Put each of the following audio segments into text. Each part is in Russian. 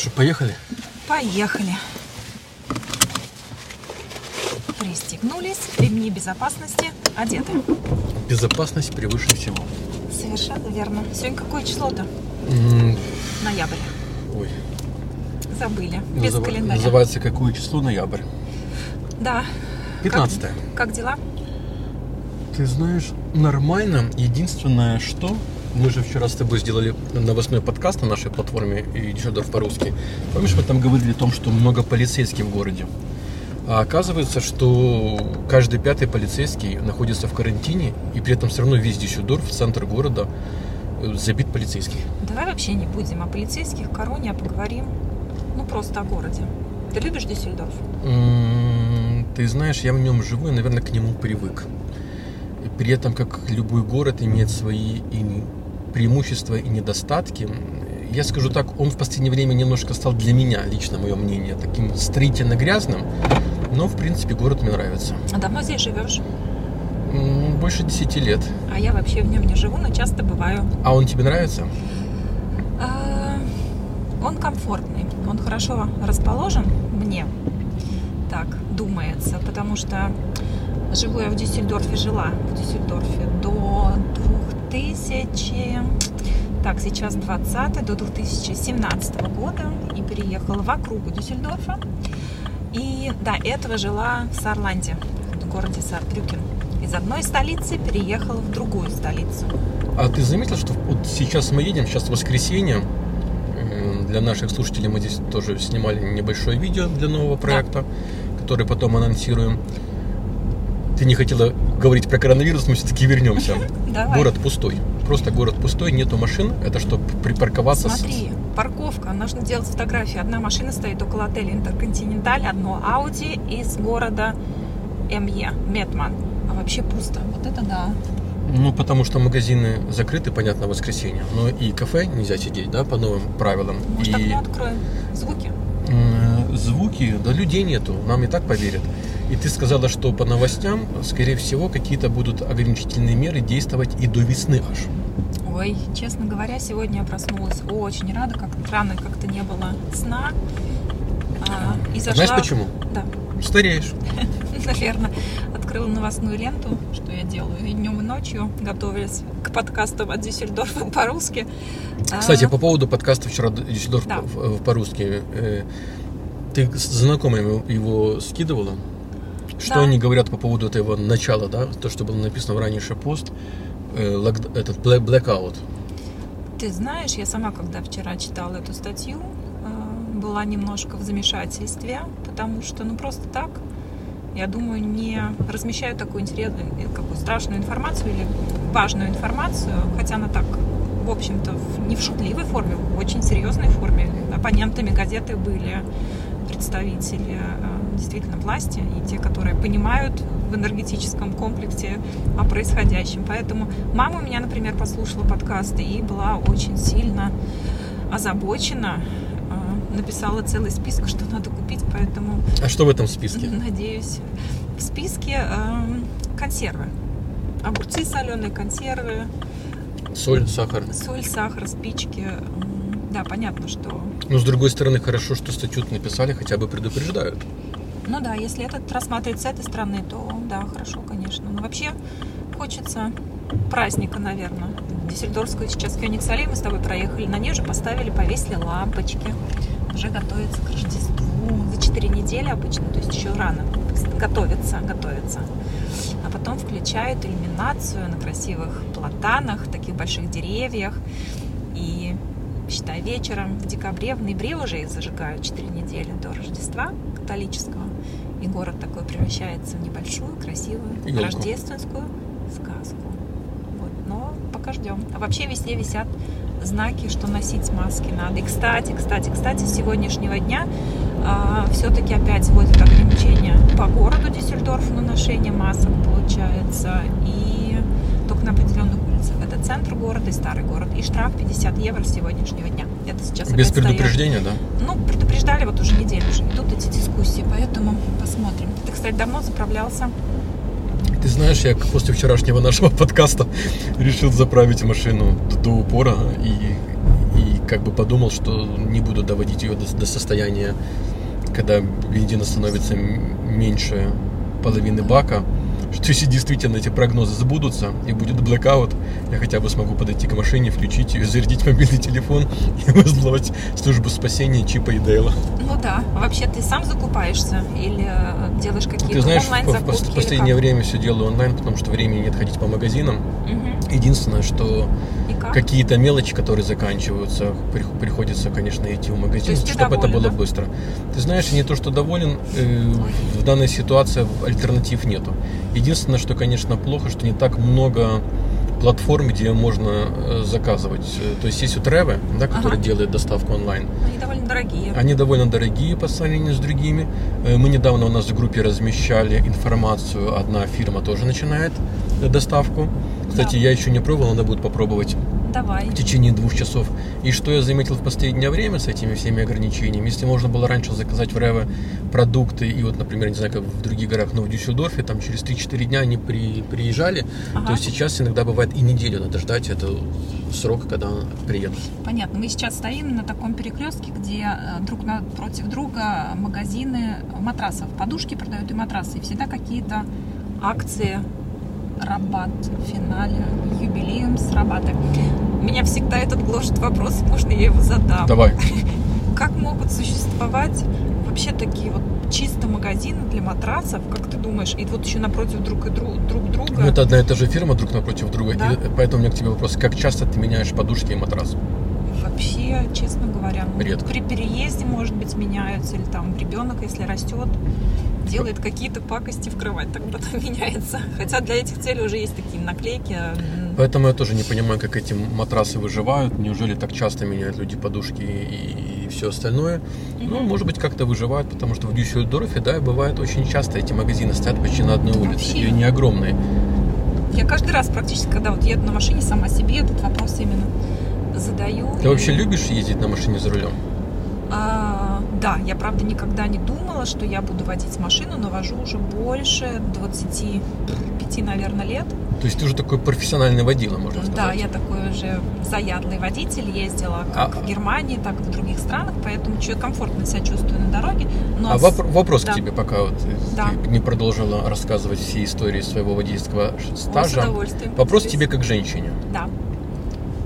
Что, поехали? Поехали. Пристегнулись, ремни безопасности одеты. Безопасность превыше всего. Совершенно верно. Сегодня какое число-то? М, Ноябрь. Ой, Забыли. Без называ- календаря. называется какое число? Ноябрь. Да. 15 Как дела? Ты знаешь, нормально. Единственное, что мы же вчера с тобой сделали новостной подкаст на нашей платформе и Дюссельдорф по-русски. Помнишь, мы там говорили о том, что много полицейских в городе? А оказывается, что каждый пятый полицейский находится в карантине, и при этом все равно весь Дюссельдорф, центр города, э, забит полицейских. Давай вообще не будем о полицейских, короне, а поговорим. Ну, просто о городе. Ты любишь Дюссельдорф? Ты знаешь, я в нем живу и, наверное, к нему привык. И При этом, как любой город имеет свои и преимущества и недостатки, я скажу так, он в последнее время немножко стал для меня, лично мое мнение, таким строительно грязным, но, в принципе, город мне нравится. А давно здесь живешь? Больше 10 лет. А я вообще в нем не живу, но часто бываю. А он тебе нравится? А, Он комфортный, он хорошо расположен мне, так думается, потому что живу я в Дюссельдорфе, жила в Дюссельдорфе до 2000, так, сейчас 20 до 2017 года и переехала в округу Дюссельдорфа. И до этого жила в Сарланде, в городе Сарбрюкен. Из одной столицы переехала в другую столицу. А ты заметил, что вот сейчас мы едем, сейчас воскресенье, для наших слушателей мы здесь тоже снимали небольшое видео для нового проекта, который потом анонсируем. Ты не хотела говорить про коронавирус, мы все-таки вернемся. Давай. Город пустой. Просто город пустой, нету машин. Это чтобы припарковаться. с- Смотри, парковка, нужно делать фотографии. Одна машина стоит около отеля Интерконтиненталь, одно Ауди из города МЕ, Метман. А вообще пусто. Вот это да. Ну, потому что магазины закрыты, понятно, в воскресенье. Но и кафе нельзя сидеть, да, по новым правилам. Может, и... окно откроем? Звуки? М, звуки, да людей нету, нам и так поверят. И ты сказала, что по новостям, скорее всего, какие-то будут ограничительные меры действовать и до весны аж. Ой, честно говоря, сегодня я проснулась очень рада, как рано как-то не было сна. А, и зашла... Знаешь почему? Да, Стареешь. наверное, открыла новостную ленту, что я делаю и днем, и ночью, готовясь к подкастам от Дюссельдорфа по-русски. Кстати, А, по поводу подкаста вчера Дюссельдорф Да. по-русски. э, Ты его- его скидывала? Что Да. они говорят по поводу этого начала, да? То, что было написано в раньше пост. э, локд- Этот black- blackout. Ты знаешь, я сама, когда вчера читала эту статью, э, была немножко в замешательстве, потому что, ну, просто так, я думаю, не размещаю такую интересную, э, какую страшную информацию или важную информацию, хотя она так, в общем-то, не в шутливой форме, в очень серьезной форме. Оппонентами газеты были представители э, действительно власти и те, которые понимают в энергетическом комплексе о происходящем. Поэтому мама у меня, например, послушала подкасты и была очень сильно озабочена, э, написала целый список, что надо купить, поэтому А что в этом списке? надеюсь. В списке э, консервы. Огурцы соленые, консервы, Соль, сахар. соль, сахар, спички. Да, понятно, что Но с другой стороны, хорошо, что статью написали, хотя бы предупреждают. Ну да, если этот рассматривать с этой стороны, то да, хорошо, конечно. Но вообще хочется праздника, наверное. Дюссельдорфскую сейчас Кёнигс-Аллей мы с тобой проехали. На ней уже поставили, повесили лампочки. Уже готовится к Рождеству. За 4 недели обычно, то есть еще рано. Готовится, готовится. А потом включают иллюминацию на красивых платанах, таких больших деревьях. И считай, вечером в декабре, в ноябре уже их зажигают 4 недели до Рождества католического. И город такой превращается в небольшую, красивую, Ёлку. рождественскую сказку. Вот, но пока ждем. А вообще везде висят знаки, что носить маски надо. И, кстати, кстати, кстати, с сегодняшнего дня все-таки опять вводят ограничения по городу Дюссельдорфу на ношение масок, получается. И только на определенных улицах. Это центр города и старый город. И штраф 50 евро с сегодняшнего дня. Это сейчас Без опять стоят. предупреждения, да? Ну, предупреждали вот уже неделю уже. Идут эти дискуссии, поэтому посмотрим. Ты, кстати, давно заправлялся? Ты знаешь, я после вчерашнего нашего подкаста решил заправить машину до, до упора и, и как бы подумал, что не буду доводить ее до, до состояния, когда бензина становится меньше половины бака, что если действительно эти прогнозы сбудутся и будет блэкаут, я хотя бы смогу подойти к машине, включить ее, зарядить мобильный телефон и вызвать службу спасения Чипа и Дейла. Ну да. Вообще ты сам закупаешься или э, делаешь какие-то Ты знаешь, онлайн в, закупки? в последнее время все делаю онлайн, потому что времени нет ходить по магазинам. Единственное, что? Какие-то мелочи, которые заканчиваются, прих- приходится, конечно, идти в магазин, чтобы это доволен, было да? быстро. Ты знаешь, не то, что доволен, э, в данной ситуации альтернатив нету. Единственное, что, конечно, плохо, что не так много платформ, где можно э, заказывать. Э, То есть есть у Треве, да, который Ага. делает доставку онлайн. Они довольно дорогие. Они довольно дорогие по сравнению с другими. Э, Мы недавно у нас в группе размещали информацию. Одна фирма тоже начинает доставку. Кстати, Да. я еще не пробовал, надо будет попробовать Давай. в течение двух часов. И что я заметил в последнее время с этими всеми ограничениями, если можно было раньше заказать в Реве продукты, и вот, например, не знаю, как в других городах, но в Дюссельдорфе, там через 3-4 дня они при, приезжали, Ага. то сейчас иногда бывает и неделю надо ждать, это срок, когда приедут. Понятно. Мы сейчас стоим на таком перекрестке, где э, друг напротив друга магазины матрасов. Подушки продают и матрасы. И всегда какие-то акции, рабат, финале, юбилеем с рабаты. Меня всегда этот гложет вопрос, можно я его задам? Давай. Как могут существовать вообще такие вот чисто магазины для матрасов, как ты думаешь, и вот еще напротив друг, и друг, друг друга? Ну, это одна и та же фирма друг напротив друга, Да. и поэтому у меня к тебе вопрос, как часто ты меняешь подушки и матрас? Вообще, честно говоря, ну, Редко. при переезде, может быть, меняются, или там ребенок, если растет, делает какие-то пакости в кровать, так потом меняется. Хотя для этих целей уже есть такие наклейки. м, Поэтому я тоже не понимаю, как эти матрасы выживают. Неужели так часто меняют люди подушки и, все остальное? Ну, может быть, как-то выживают, потому что в Дюссельдорфе, да, бывает очень часто эти магазины стоят почти на одной улице. Вообще. И они огромные. Я каждый раз практически, когда вот еду на машине, сама себе этот вопрос именно задаю. Ты вообще любишь ездить на машине за рулем? А, да, я правда никогда не думала, что я буду водить машину, но вожу уже больше 25, наверное, лет. То есть ты уже такой профессиональный водила, можно сказать. Да, я такой уже заядлый водитель, ездила как А- в Германии, так и в других странах, поэтому чуть комфортно себя чувствую на дороге. Но А воп- вопрос да. к тебе, пока вот Да. ты не продолжила рассказывать все истории своего водительского ш- О, с стажа. Вопрос тебе как женщине. Да.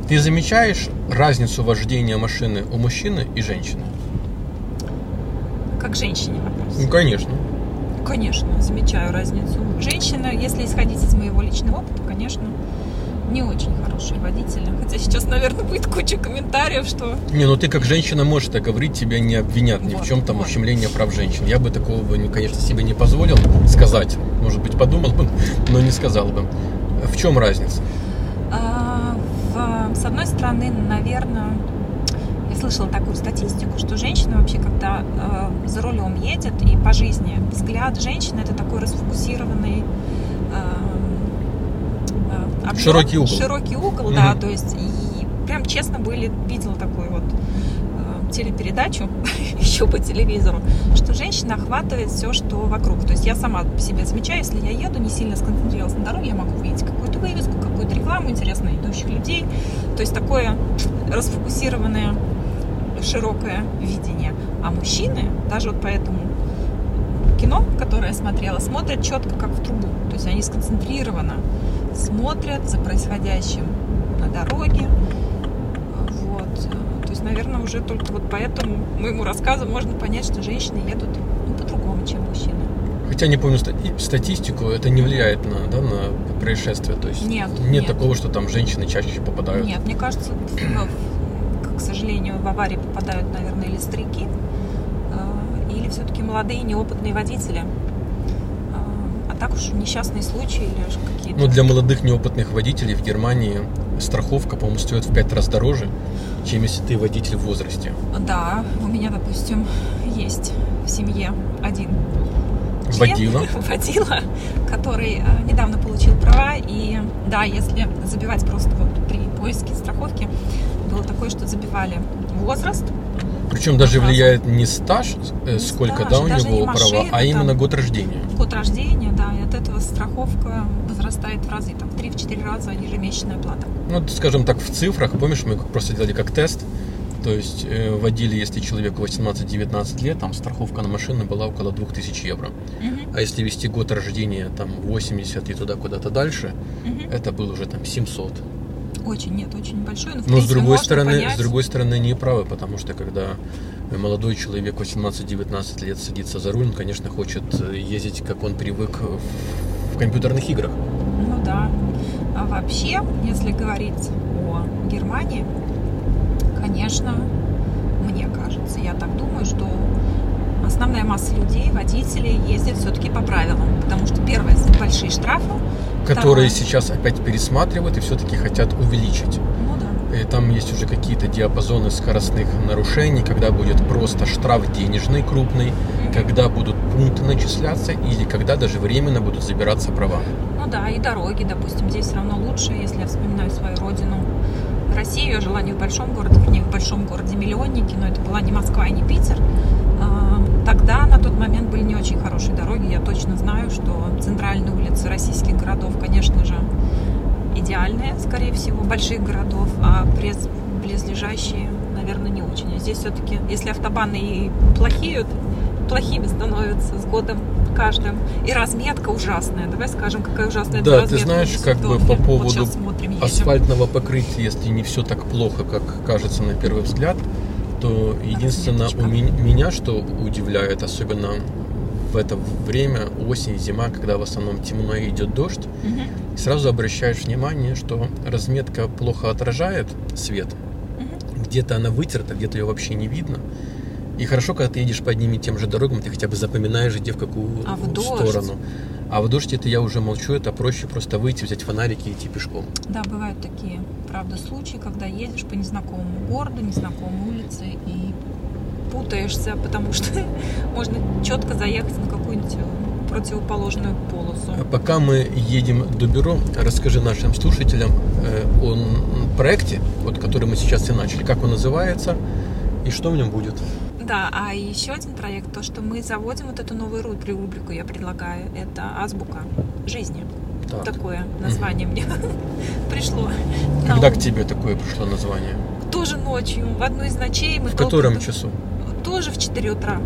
Ты замечаешь разницу вождения машины у мужчины и женщины? Как женщине вопрос. Ну, конечно. Конечно, замечаю разницу. Женщина, если исходить из моего личного опыта, конечно, не очень хорошие водители. Хотя сейчас, наверное, будет куча комментариев, что Не, ну ты как женщина можешь так говорить, тебя не обвинят ни в Вот, чем там вот. ущемление прав женщин. Я бы такого бы, ну, конечно, себе не позволил сказать. Может быть, подумал бы, но не сказал бы. В чем разница? А, в- с одной стороны, наверное, слышала такую статистику, что женщина вообще, когда э, за рулем едет и по жизни, взгляд женщины это такой расфокусированный э, э, объем, Широкий угол. Широкий угол, да, Мгм. то есть и прям честно были, видела такую вот э, телепередачу еще по телевизору, что женщина охватывает все, что вокруг. То есть я сама по себе замечаю, если я еду, не сильно сконцентрировалась на дороге, я могу увидеть какую-то вывеску, какую-то рекламу интересно идущих людей. То есть такое расфокусированное, широкое видение. А мужчины, даже вот по этому кино, которое я смотрела, смотрят четко, как в трубу. То есть они сконцентрированно смотрят за происходящим на дороге. Вот. То есть, наверное, уже только вот по этому моему рассказу можно понять, что женщины едут ну, по-другому, чем мужчины. Хотя не помню стати- статистику, это не влияет на, да, на происшествия. То есть Нет, нет нет. такого, что там женщины чаще попадают. Нет, мне кажется, к сожалению, в аварии попадают, наверное, или старики, э, или все-таки молодые неопытные водители. Э, А так уж несчастные случаи или какие-то... Ну, для молодых неопытных водителей в Германии страховка, по-моему, стоит в пять раз дороже, чем если ты водитель в возрасте. Да, у меня, допустим, есть в семье один член, Водила. водила, который э, недавно получил права. И да, если забивать просто вот поиске страховки, было такое, что забивали возраст, Причем даже Сразу. влияет не стаж, э, Не сколько стаж, да, у даже не него права, машина а именно там. год рождения. год рождения, да, и от этого страховка возрастает в разы, там, в 3-4 раза ежемесячная плата. Ну, скажем так, в цифрах, помнишь, мы просто делали как тест, То есть э, водили, если человеку 18-19 лет, там страховка на машину была около 2000 евро. Мгм. А если вести год рождения, там 80 и туда куда-то дальше, Мгм. это было уже там 700. Очень, нет, очень большой. Но, в Но с другой стороны, понять. с другой стороны, не правы, потому что когда молодой человек 18-19 лет садится за руль, он, конечно, хочет ездить, как он привык в- в компьютерных играх. Ну да. А вообще, если говорить о Германии, конечно, мне кажется, я так думаю, что основная масса людей, водителей ездит все-таки по правилам. Потому что первое, большие штрафы. которые Второе. сейчас опять пересматривают и все-таки хотят увеличить. Ну да. И там есть уже какие-то диапазоны скоростных нарушений, когда будет просто штраф денежный крупный, когда будут пункты начисляться или когда даже временно будут забираться права. Ну да, и дороги, допустим, здесь все равно лучше, если я вспоминаю свою родину. Россию я жила не в большом городе, вернее, в большом городе миллионники, но это была не Москва и не Питер. Тогда на тот момент были не очень хорошие дороги. Я точно знаю, что центральные улицы российских городов, конечно же, идеальные, скорее всего, больших городов, а пресс- близлежащие, наверное, не очень. А здесь все-таки, если автобаны и плохеют, плохими становятся с годом каждым. И разметка ужасная. Давай скажем, какая ужасная Да, эта ты знаешь, как бы по поводу Вот смотрим, едем. асфальтного покрытия, если не все так плохо, как кажется на первый взгляд, то единственное у меня, что удивляет, особенно в это время, осень, зима, когда в основном темно и идет дождь, Мгм. сразу обращаешь внимание, что разметка плохо отражает свет. Мгм. Где-то она вытерта, где-то ее вообще не видно. И хорошо, когда ты едешь по одним и тем же дорогам, ты хотя бы запоминаешь, где в какую А в дождь? сторону. А в дождь это я уже молчу, это проще просто выйти, взять фонарики и идти пешком. Да, бывают такие, правда, случаи, когда едешь по незнакомому городу, незнакомой улице и путаешься, потому что можно четко заехать на какую-нибудь противоположную полосу. А Пока мы едем до бюро, расскажи нашим слушателям э, о проекте, вот, который мы сейчас и начали, как он называется и что в нем будет. Да, а еще один проект, то, что мы заводим вот эту новую рубри- рубрику, я предлагаю, это азбука жизни. Так. Такое название мне пришло. Когда к тебе такое пришло название? Тоже ночью, в одну из ночей мы В котором часу? Тоже в 4 утра.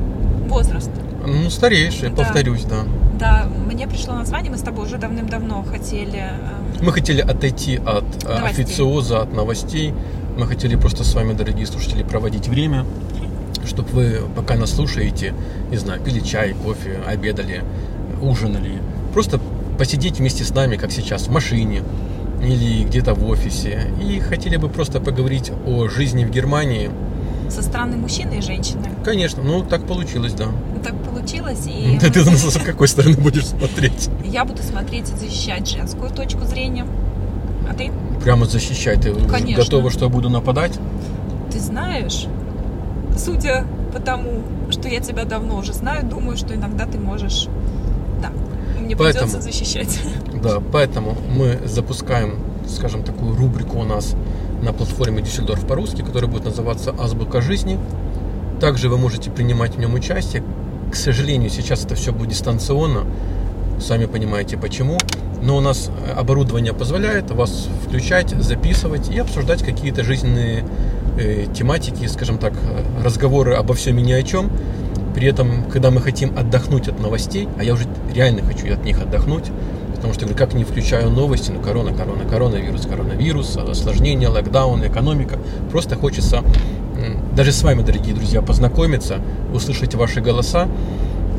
Возраст. Ну, стареешь, я Да. повторюсь, да. Да, мне пришло название, мы с тобой уже давным-давно хотели... э, Мы хотели отойти от э, Новостей. официоза, от новостей. Мы хотели просто с вами, дорогие слушатели, проводить время, чтобы вы, пока нас слушаете, не знаю, пили чай, кофе, обедали, ужинали, просто посидеть вместе с нами, как сейчас, в машине или где-то в офисе. И хотели бы просто поговорить о жизни в Германии. со стороны мужчины и женщины. Конечно, ну так получилось, да. Так получилось, и Ты, ты на с какой стороны будешь смотреть? я буду смотреть и защищать женскую точку зрения. А ты? Прямо защищать. Ты Конечно. готова, что я буду нападать? Ты знаешь, судя по тому, что я тебя давно уже знаю, думаю, что иногда ты можешь... Да, мне Поэтому- придется защищать. Да, поэтому мы запускаем, скажем, такую рубрику у нас на платформе Düsseldorf по-русски, которая будет называться «Азбука жизни». Также вы можете принимать в нем участие. К сожалению, сейчас это все будет дистанционно. Сами понимаете почему. Но у нас э, оборудование позволяет вас включать, записывать и обсуждать какие-то жизненные тематики, скажем так, э, разговоры обо всем и ни о чем. При этом, когда мы хотим отдохнуть от новостей, а я уже реально хочу от них отдохнуть, потому что, как не включаю новости, ну, корона, корона, коронавирус, коронавирус, осложнения, локдаун, экономика. Просто хочется даже с вами, дорогие друзья, познакомиться, услышать ваши голоса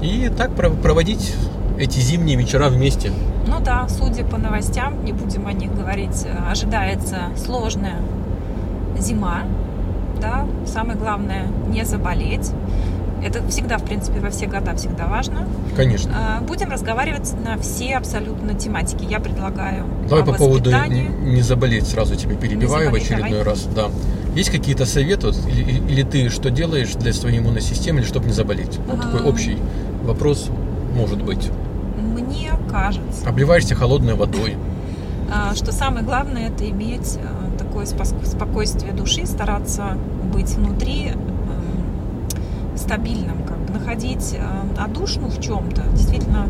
и так про- проводить эти зимние вечера вместе. Ну да, судя по новостям, не будем о них говорить, э, ожидается сложная зима. Да, самое главное не заболеть. Это всегда, в принципе, во все года всегда важно. Конечно. А, Будем разговаривать на все абсолютно тематики. Я предлагаю Давай по поводу не заболеть, сразу тебя перебиваю в очередной давай. раз. Да. Есть какие-то советы, вот, или, или ты что делаешь для своей иммунной системы, или чтобы не заболеть? Вот такой А. общий вопрос может быть. Мне кажется, Обливаешься холодной водой. а, что самое главное это иметь а, такое спокойствие души, стараться быть внутри эм, стабильным, как бы находить э, отдушину в чем-то. Действительно,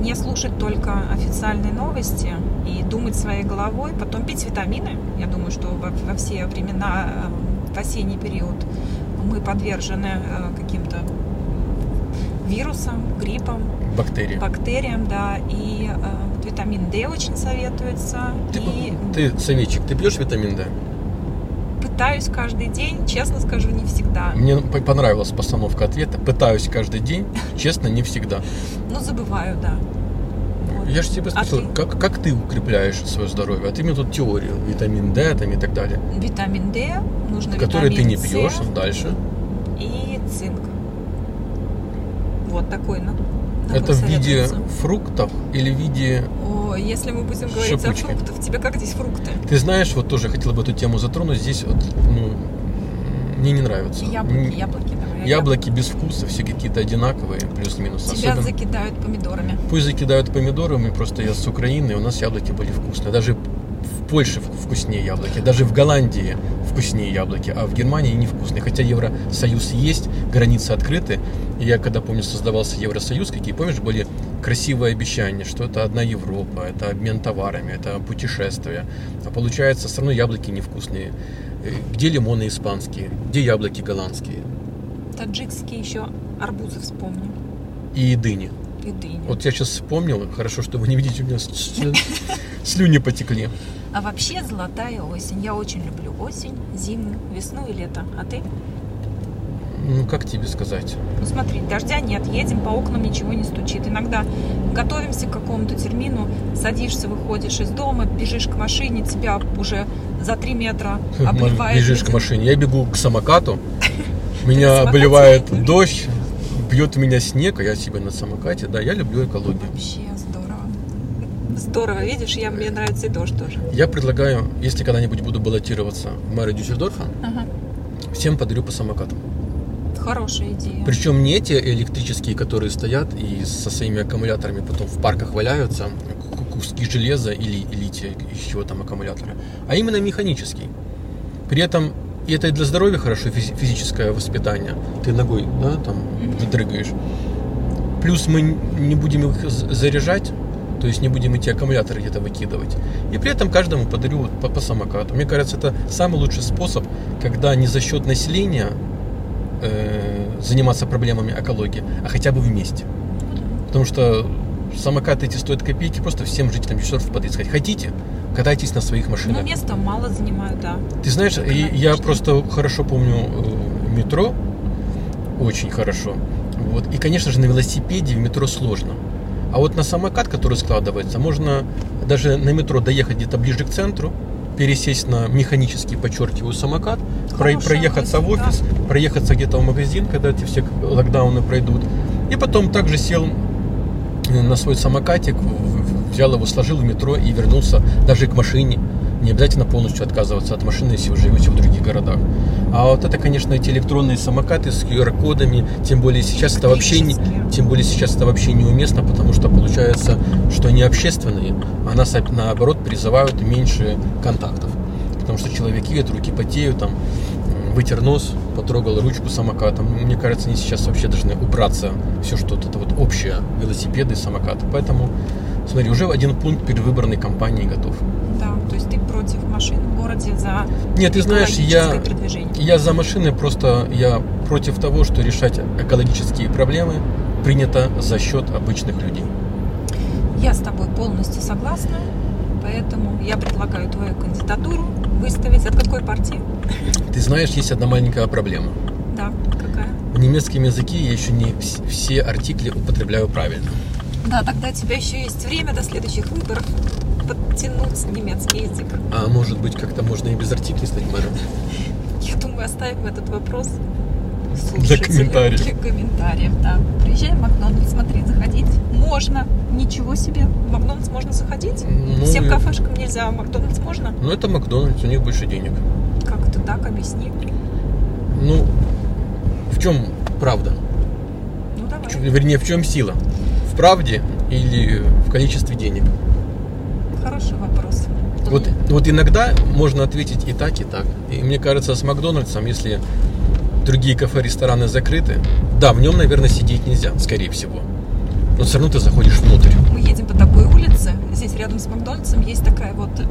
не слушать только официальные новости и думать своей головой, потом пить витамины. Я думаю, что во, во все времена, э, в осенний период, мы подвержены э, каким-то вирусам, гриппам, Бактерии. бактериям, да, и э, витамин D очень советуется. Ты, и ты, советчик, ты пьешь витамин D? пытаюсь каждый день, честно скажу, не всегда. Мне понравилась постановка ответа. Пытаюсь каждый день, честно, не всегда. Но забываю, да. Я же тебя А спросил, ты? как, как ты укрепляешь свое здоровье? А ты мне тут теорию, витамин D там и так далее, Витамин D, нужно которые ты не С пьешь. Дальше. и цинк. Вот такой на. Это в виде фруктов или в виде... О, если мы будем говорить Шипучки. о фруктах, тебе как здесь фрукты? Ты знаешь, вот тоже хотела бы эту тему затронуть. Здесь вот, ну, мне не нравится. Яблоки, яблоки давай. Яблоки без вкуса, все какие-то одинаковые, плюс-минус. Тебя Особенно- закидают помидорами. Пусть закидают помидорами, просто я с Украины, у нас яблоки были вкусные. Даже в Польше вкуснее яблоки, даже в Голландии вкуснее яблоки, а в Германии невкусные. Хотя Евросоюз есть, границы открыты. И я когда, помню, создавался Евросоюз, какие, помнишь, были красивые обещания, что это одна Европа, это обмен товарами, это путешествие. А получается, все равно яблоки невкусные. Э, Где лимоны испанские, где яблоки голландские Таджикские еще арбузы вспомню. и дыни. И дыни. Вот я сейчас вспомнил, хорошо, что вы не видите, у меня слюни потекли. А вообще золотая осень. Я очень люблю осень, зиму, весну и лето. А ты? Ну, как тебе сказать? Ну смотри, дождя нет, едем, по окнам ничего не стучит. Иногда готовимся к какому-то термину, садишься, выходишь из дома, бежишь к машине, тебя уже за три метра обливает. Бежишь к машине. Я бегу к самокату. Меня обливает дождь, бьет в меня снег, а я себе на самокате. Да, я люблю экологию. Вообще здорово. Здорово, видишь, я, мне нравится и дождь тоже. Я предлагаю, если когда-нибудь буду баллотироваться в мэра Дюссельдорфа, Ага. всем подарю по самокату. Хорошая идея. Причем не те электрические, которые стоят и со своими аккумуляторами потом в парках валяются, ку- куски железа или лития, из чего там аккумуляторы, а именно механический. При этом и это и для здоровья хорошо, физи- физическое воспитание. Ты ногой, да, там Мгм. дрыгаешь. Плюс мы не будем их заряжать, то есть не будем эти аккумуляторы где-то выкидывать. И при этом каждому подарю по, по самокату. Мне кажется, это самый лучший способ, когда не за счет населения э, заниматься проблемами экологии, а хотя бы вместе. Потому что самокаты эти стоят копейки, просто всем жителям Дюссельдорфа подойти сказать, хотите, катайтесь на своих Ну, машинах. места мало занимают, да. Ты знаешь, и я Конечно. просто хорошо помню э, метро, очень хорошо. Вот. И, конечно же, на велосипеде в метро сложно. А вот на самокат, который складывается, можно даже на метро доехать где-то ближе к центру, пересесть на механический, подчеркиваю, самокат, про- Хорошая проехаться в мысль, офис, проехаться где-то в магазин, когда эти все локдауны пройдут. И потом также сел э, на свой самокатик, в- в- взял его, сложил в метро и вернулся даже к машине. Не обязательно полностью отказываться от машины, если вы живете в других городах. А вот это, конечно, эти электронные самокаты с QR-кодами, тем более сейчас это вообще не, тем более сейчас это вообще неуместно, потому что получается, что они общественные, а нас наоборот призывают меньше контактов. Потому что человек едет, руки потеют, там, вытер нос, потрогал ручку самоката. Мне кажется, они сейчас вообще должны убраться все, что вот это вот общее, велосипеды и самокаты. Поэтому, смотри, уже один пункт перевыбранной кампании готов. Да, то есть ты против машин в городе за Нет, ты знаешь, я, продвижение. я за машины, просто я против того, что решать экологические проблемы принято за счет обычных людей. Я с тобой полностью согласна, поэтому я предлагаю твою кандидатуру выставить. От какой партии? Ты знаешь, есть одна маленькая проблема. Да, какая? В немецком языке я еще не вс- все артикли употребляю правильно. Да, тогда у тебя еще есть время до следующих выборов подтянуть немецкий язык. А может быть, как-то можно и без артиклей стать мэром? Я думаю, оставим этот вопрос Для комментариев. Для комментариев, да. Приезжаем в Макдональдс, смотри, заходить можно. Ничего себе. В Макдональдс можно заходить? Ну, Всем кафешкам нельзя, а в Макдональдс можно? Ну, это Макдональдс, у них больше денег. Как это так? Объясни. Ну, в чем правда? Ну, давай. В вернее, в чем сила? В правде или в количестве денег? Хороший вопрос. Вот, вот иногда можно ответить и так, и так. И мне кажется, с Макдональдсом, если другие кафе, рестораны закрыты, да, в нем, наверное, сидеть нельзя, скорее всего. Но все равно ты заходишь внутрь. Мы какой-то такой улице, здесь рядом с Макдональдсом есть такая вот, э,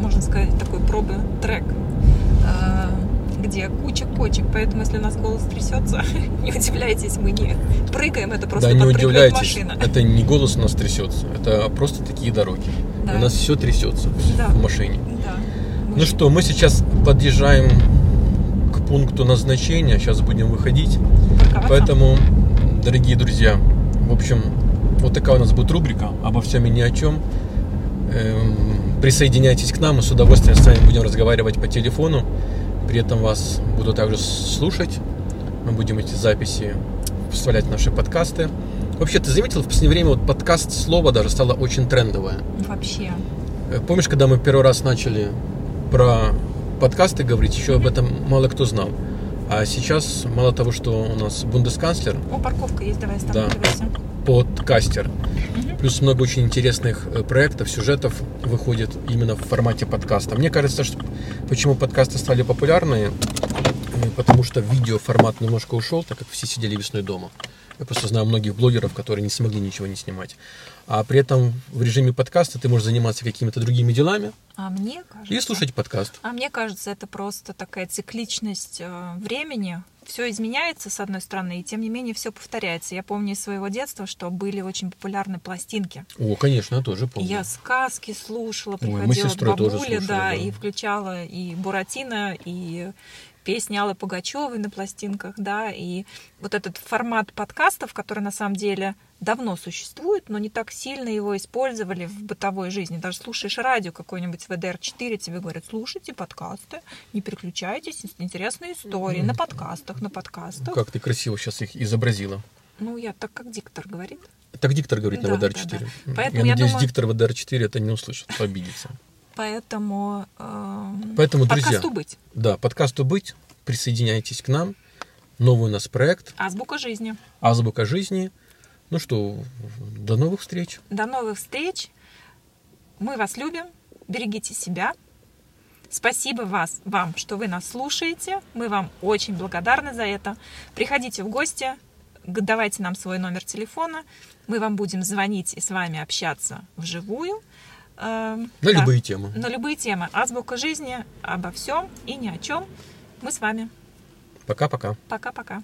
можно сказать, такой пробы трек, э, где куча кочек, поэтому если у нас голос трясется, не удивляйтесь, мы не прыгаем, это просто да, не удивляйтесь, машина. это не голос у нас трясется, это просто такие дороги. Да. У нас все трясется Да. в машине. Да. Ну что, мы сейчас подъезжаем к пункту назначения, сейчас будем выходить. Поэтому, дорогие друзья, в общем, вот такая у нас будет рубрика обо всем и ни о чем. Эм, Присоединяйтесь к нам, мы с удовольствием с вами будем разговаривать по телефону. При этом вас буду также слушать. Мы будем эти записи вставлять в наши подкасты. Вообще, ты заметил, в последнее время вот подкаст слово даже стало очень трендовое. Вообще. Э, Помнишь, когда мы первый раз начали про подкасты говорить, еще об этом мало кто знал. А сейчас, мало того, что у нас бундесканцлер, О, парковка есть, давай Да. останавливайся. подкастер, плюс много очень интересных э, проектов, сюжетов выходит именно в формате подкаста. Мне кажется, что почему подкасты стали популярны, э, потому что видеоформат немножко ушел, так как все сидели весной дома. Я просто знаю многих блогеров, которые не смогли ничего не снимать. А при этом в режиме подкаста ты можешь заниматься какими-то другими делами А мне кажется... и слушать подкаст. А мне кажется, это просто такая цикличность э, времени. Все изменяется, с одной стороны, и тем не менее все повторяется. Я помню из своего детства, что были очень популярны пластинки. О, конечно, я тоже помню. Я сказки слушала, Ой, мы приходила к сестрой тоже бабуле, слушали, да, да. и включала и Буратино, и песни Аллы Пугачевой на пластинках, да, и вот этот формат подкастов, который на самом деле давно существует, но не так сильно его использовали в бытовой жизни. Даже слушаешь радио какой-нибудь ВДР-4, тебе говорят, слушайте подкасты, не переключайтесь, интересные истории на подкастах, на подкастах. Как ты красиво сейчас их изобразила. Ну, я так как диктор говорит. Так диктор говорит Да, на да, ВДР-4. да. Поэтому я я надеюсь, думаю- диктор ВДР-4 это не услышит, обидится. Поэтому, эм, Поэтому, друзья, подкасту быть. Да, подкасту «Быть», присоединяйтесь к нам. Новый у нас проект Азбука жизни. «Азбука жизни». Ну что, до новых встреч. До новых встреч. Мы вас любим. Берегите себя. Спасибо вас, вам, что вы нас слушаете. Мы вам очень благодарны за это. Приходите в гости, давайте нам свой номер телефона. Мы вам будем звонить и с вами общаться вживую. Эм, На да. любые темы. На любые темы. Азбука жизни, обо всем и ни о чем. Мы с вами. Пока-пока. Пока-пока.